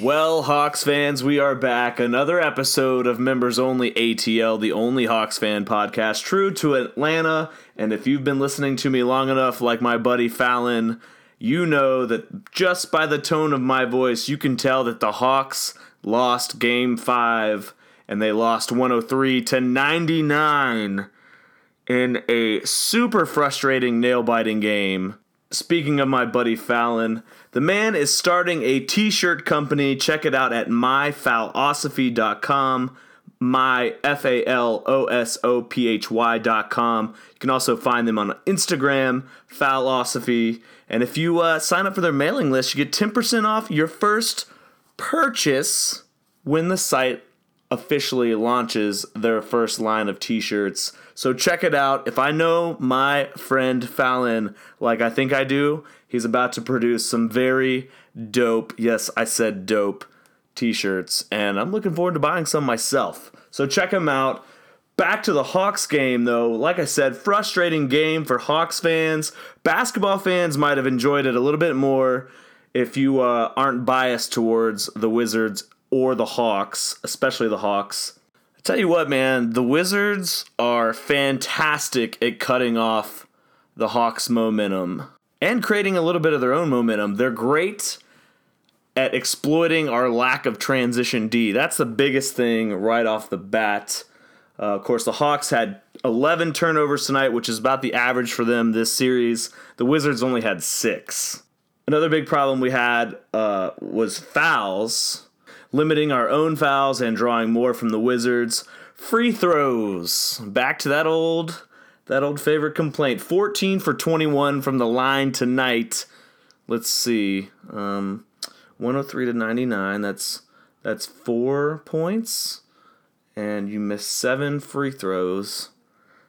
Well, Hawks fans, we are back. Another episode of Members Only ATL, the only Hawks fan podcast, true to Atlanta. And if you've been listening to me long enough, like my buddy Fallon, you know that just by the tone of my voice, you can tell that the Hawks lost game five and they lost 103 to 99 in a super frustrating nail biting game. Speaking of my buddy Fallon, the man is starting a t shirt company. Check it out at myfalosophy.com. My F A L O S O P H Y.com. You can also find them on Instagram, Falosophy. And if you uh, sign up for their mailing list, you get 10% off your first purchase when the site officially launches their first line of t shirts. So check it out. If I know my friend Fallon like I think I do, he's about to produce some very dope, yes, I said dope, t shirts. And I'm looking forward to buying some myself. So check him out. Back to the Hawks game, though. Like I said, frustrating game for Hawks fans. Basketball fans might have enjoyed it a little bit more if you uh, aren't biased towards the Wizards or the Hawks, especially the Hawks. I tell you what, man, the Wizards are fantastic at cutting off the Hawks' momentum and creating a little bit of their own momentum. They're great at exploiting our lack of transition D. That's the biggest thing right off the bat. Uh, of course, the Hawks had 11 turnovers tonight, which is about the average for them this series. The Wizards only had six. Another big problem we had uh, was fouls limiting our own fouls and drawing more from the Wizards. Free throws. Back to that old that old favorite complaint. 14 for 21 from the line tonight. Let's see. Um, 103 to 99. That's that's 4 points and you missed 7 free throws.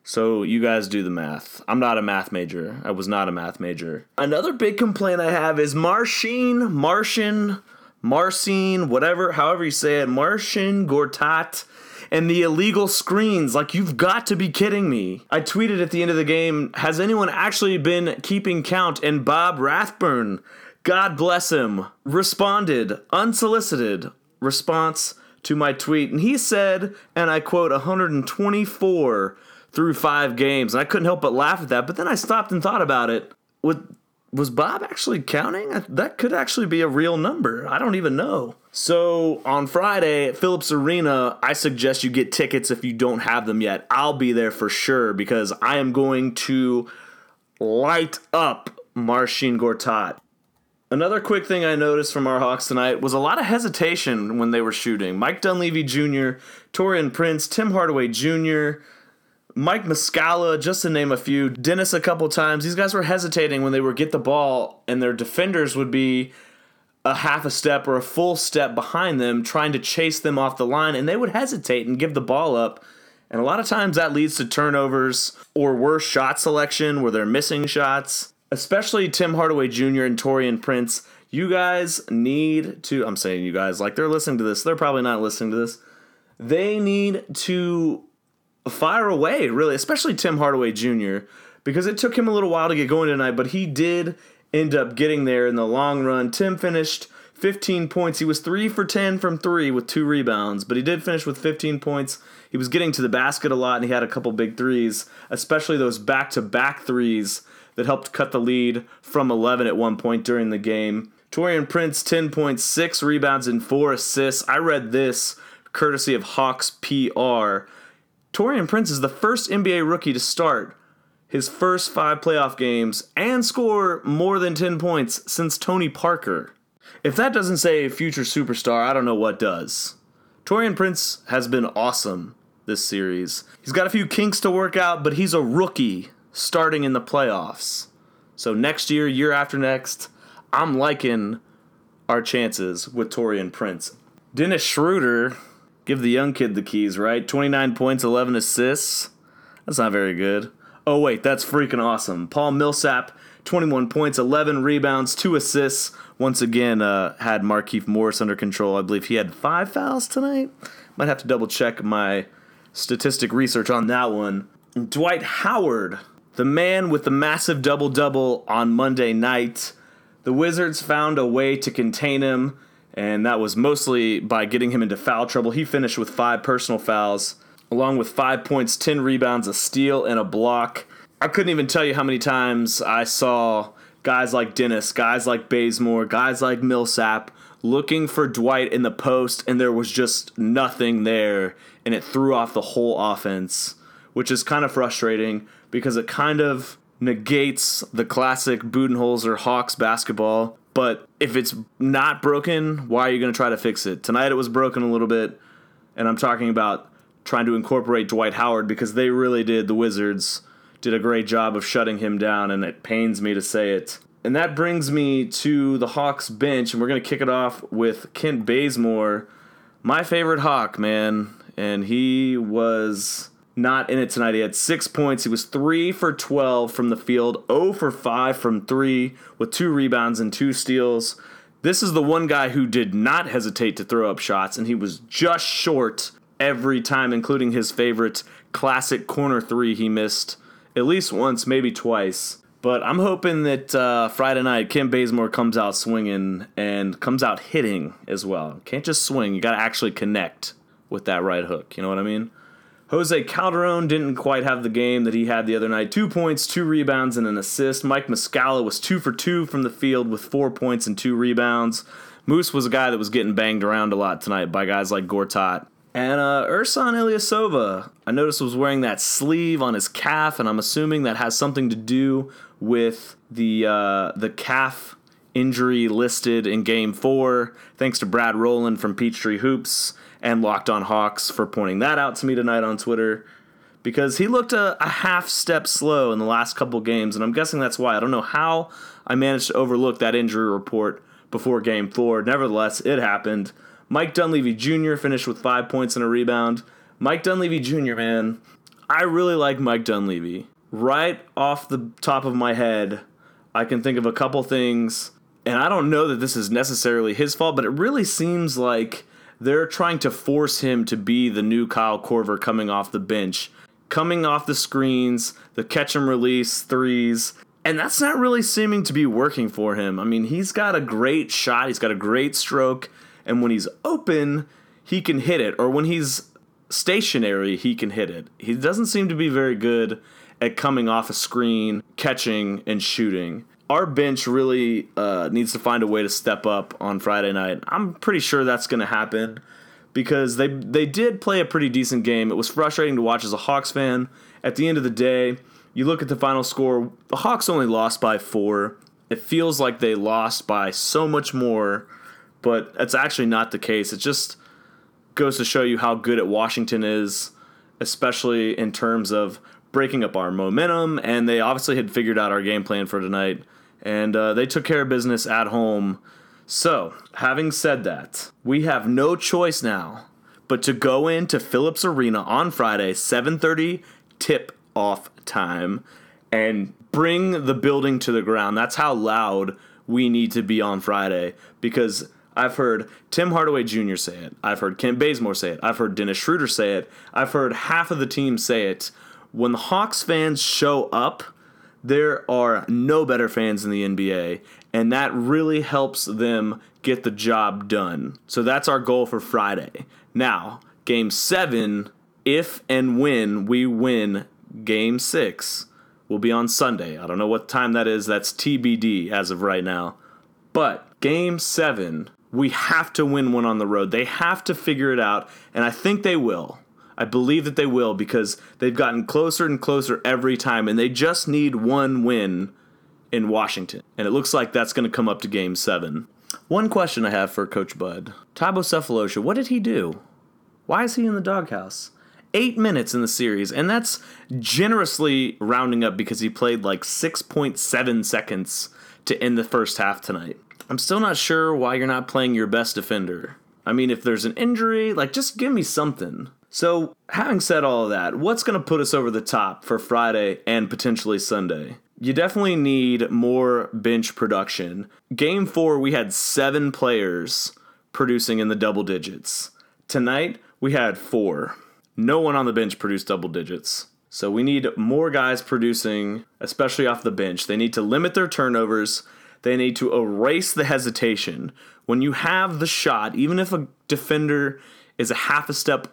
So you guys do the math. I'm not a math major. I was not a math major. Another big complaint I have is Marcin, Martian, Marcin, whatever, however you say it, Marcin Gortat, and the illegal screens. Like, you've got to be kidding me. I tweeted at the end of the game, has anyone actually been keeping count? And Bob Rathbun, God bless him, responded, unsolicited response to my tweet. And he said, and I quote, 124 through five games. And I couldn't help but laugh at that. But then I stopped and thought about it. With was Bob actually counting? That could actually be a real number. I don't even know. So on Friday at Phillips Arena, I suggest you get tickets if you don't have them yet. I'll be there for sure because I am going to light up Marcin Gortat. Another quick thing I noticed from our Hawks tonight was a lot of hesitation when they were shooting. Mike Dunleavy Jr., Taurean Prince, Tim Hardaway Jr., Mike Muscala, just to name a few, Dennis a couple times. These guys were hesitating when they would get the ball, and their defenders would be a half a step or a full step behind them, trying to chase them off the line, and they would hesitate and give the ball up. And a lot of times that leads to turnovers or worse shot selection where they're missing shots. Especially Tim Hardaway Jr. and Taurean Prince. You guys need to, I'm saying you guys, like they're listening to this. They're probably not listening to this. They need to fire away, really, especially Tim Hardaway Jr., because it took him a little while to get going tonight, but he did end up getting there in the long run. Tim finished 15 points. He was 3 for 10 from 3 with two rebounds, but he did finish with 15 points. He was getting to the basket a lot and he had a couple big threes, especially those back to back threes that helped cut the lead from 11 at one point during the game. Taurean Prince, 10.6 rebounds and 4 assists. I read this courtesy of Hawks PR. Taurean Prince is the first NBA rookie to start his first five playoff games and score more than 10 points since Tony Parker. If that doesn't say future superstar, I don't know what does. Taurean Prince has been awesome this series. He's got a few kinks to work out, but he's a rookie starting in the playoffs. So next year, year after next, I'm liking our chances with Taurean Prince. Dennis Schroeder Give the young kid the keys, right? 29 points, 11 assists. That's not very good. Oh, wait, that's freaking awesome. Paul Millsap, 21 points, 11 rebounds, 2 assists. Once again, uh, had Markieff Morris under control. I believe he had five fouls tonight. Might have to double check my statistic research on that one. Dwight Howard, the man with the massive double double on Monday night. The Wizards found a way to contain him and that was mostly by getting him into foul trouble. He finished with five personal fouls, along with five points, 10 rebounds, a steal, and a block. I couldn't even tell you how many times I saw guys like Dennis, guys like Bazemore, guys like Millsap looking for Dwight in the post, and there was just nothing there, and it threw off the whole offense, which is kind of frustrating because it kind of negates the classic Budenholzer Hawks basketball. But if it's not broken, why are you going to try to fix it? Tonight it was broken a little bit, and I'm talking about trying to incorporate Dwight Howard because they really did, the Wizards did a great job of shutting him down, and it pains me to say it. And that brings me to the Hawks bench, and we're going to kick it off with Kent Bazemore, my favorite Hawk, man. And he was not in it tonight. He had six points. He was three for 12 from the field, 0 for 5 from three, with two rebounds and two steals. This is the one guy who did not hesitate to throw up shots, and he was just short every time, including his favorite classic corner three he missed at least once, maybe twice. But I'm hoping that uh, Friday night, Kent Bazemore comes out swinging and comes out hitting as well. Can't just swing, you got to actually connect with that right hook. You know what I mean? Jose Calderon didn't quite have the game that he had the other night. Two points, two rebounds, and an assist. Mike Muscala was two for two from the field with four points and two rebounds. Moose was a guy that was getting banged around a lot tonight by guys like Gortat. And uh, Ersan Ilyasova, I noticed was wearing that sleeve on his calf, and I'm assuming that has something to do with the uh, the calf injury listed in Game Four. Thanks to Brad Rowland from Peachtree Hoops and Locked On Hawks for pointing that out to me tonight on Twitter because he looked a, a, half step slow in the last couple games, and I'm guessing that's why. I don't know how I managed to overlook that injury report before game four. Nevertheless, it happened. Mike Dunleavy Jr. finished with five points and a rebound. Mike Dunleavy Jr., man, I really like Mike Dunleavy. Right off the top of my head, I can think of a couple things, and I don't know that this is necessarily his fault, but it really seems like they're trying to force him to be the new Kyle Korver coming off the bench, coming off the screens, the catch and release threes. And that's not really seeming to be working for him. I mean, he's got a great shot, he's got a great stroke, and when he's open, he can hit it. Or when he's stationary, he can hit it. He doesn't seem to be very good at coming off a screen, catching, and shooting our bench really uh, needs to find a way to step up on Friday night. I'm pretty sure that's going to happen because they they did play a pretty decent game. It was frustrating to watch as a Hawks fan. At the end of the day, you look at the final score. The Hawks only lost by four. It feels like they lost by so much more, but it's actually not the case. It just goes to show you how good at Washington is, especially in terms of breaking up our momentum. And they obviously had figured out our game plan for tonight and uh, they took care of business at home. So, having said that, we have no choice now but to go into Phillips Arena on Friday, 7:30 tip off time and bring the building to the ground. That's how loud we need to be on Friday because I've heard Tim Hardaway Jr. say it. I've heard Kent Bazemore say it. I've heard Dennis Schroeder say it. I've heard half of the team say it. When the Hawks fans show up, there are no better fans in the NBA, and that really helps them get the job done. So that's our goal for Friday. Now, game seven, if and when we win game six, will be on Sunday. I don't know what time that is. That's TBD as of right now. But game seven, we have to win one on the road. They have to figure it out, and I think they will. I believe that they will because they've gotten closer and closer every time, and they just need one win in Washington. And it looks like that's going to come up to game seven. One question I have for Coach Bud Thabo Sefolosha, what did he do? Why is he in the doghouse? Eight minutes in the series, and that's generously rounding up because he played like 6.7 seconds to end the first half tonight. I'm still not sure why you're not playing your best defender. I mean, if there's an injury, like just give me something. So, having said all of that, what's going to put us over the top for Friday and potentially Sunday? You definitely need more bench production. Game four, we had seven players producing in the double digits. Tonight, we had four. No one on the bench produced double digits. So we need more guys producing, especially off the bench. They need to limit their turnovers. They need to erase the hesitation. When you have the shot, even if a defender is a half a step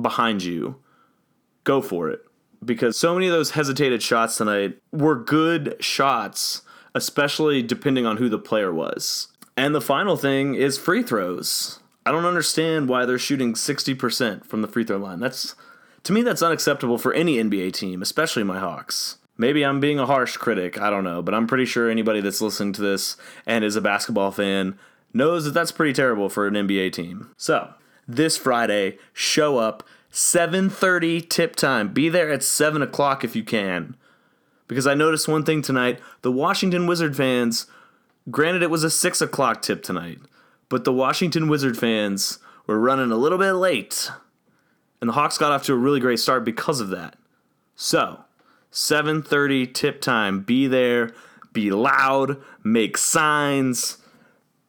behind you, go for it. Because so many of those hesitated shots tonight were good shots, especially depending on who the player was. And the final thing is free throws. I don't understand why they're shooting 60% from the free throw line. That's to me that's unacceptable for any NBA team, especially my Hawks. Maybe I'm being a harsh critic, I don't know, but I'm pretty sure anybody that's listening to this and is a basketball fan knows that that's pretty terrible for an NBA team. So, this Friday, show up 7:30 tip time. Be there at 7 o'clock if you can. Because I noticed one thing tonight: the Washington Wizard fans. Granted, it was a 6 o'clock tip tonight, but the Washington Wizard fans were running a little bit late, and the Hawks got off to a really great start because of that. So, 7:30 tip time. Be there. Be loud. Make signs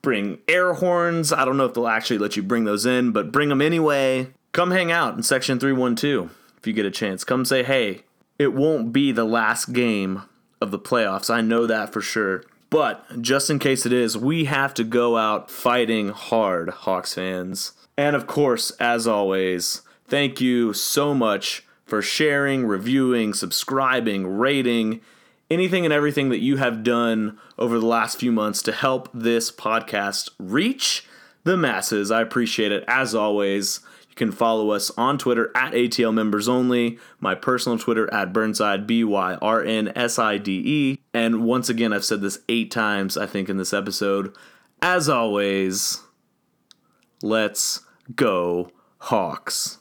bring air horns. I don't know if they'll actually let you bring those in, but bring them anyway. Come hang out in section 312 if you get a chance. Come say, hey, it won't be the last game of the playoffs. I know that for sure. But just in case it is, we have to go out fighting hard, Hawks fans. And of course, as always, thank you so much for sharing, reviewing, subscribing, rating anything and everything that you have done over the last few months to help this podcast reach the masses. I appreciate it. As always, you can follow us on Twitter at ATL members only, my personal Twitter at Byrnside, B Y R N S I D E. And once again, I've said this eight times, I think, in this episode. As always, let's go, Hawks.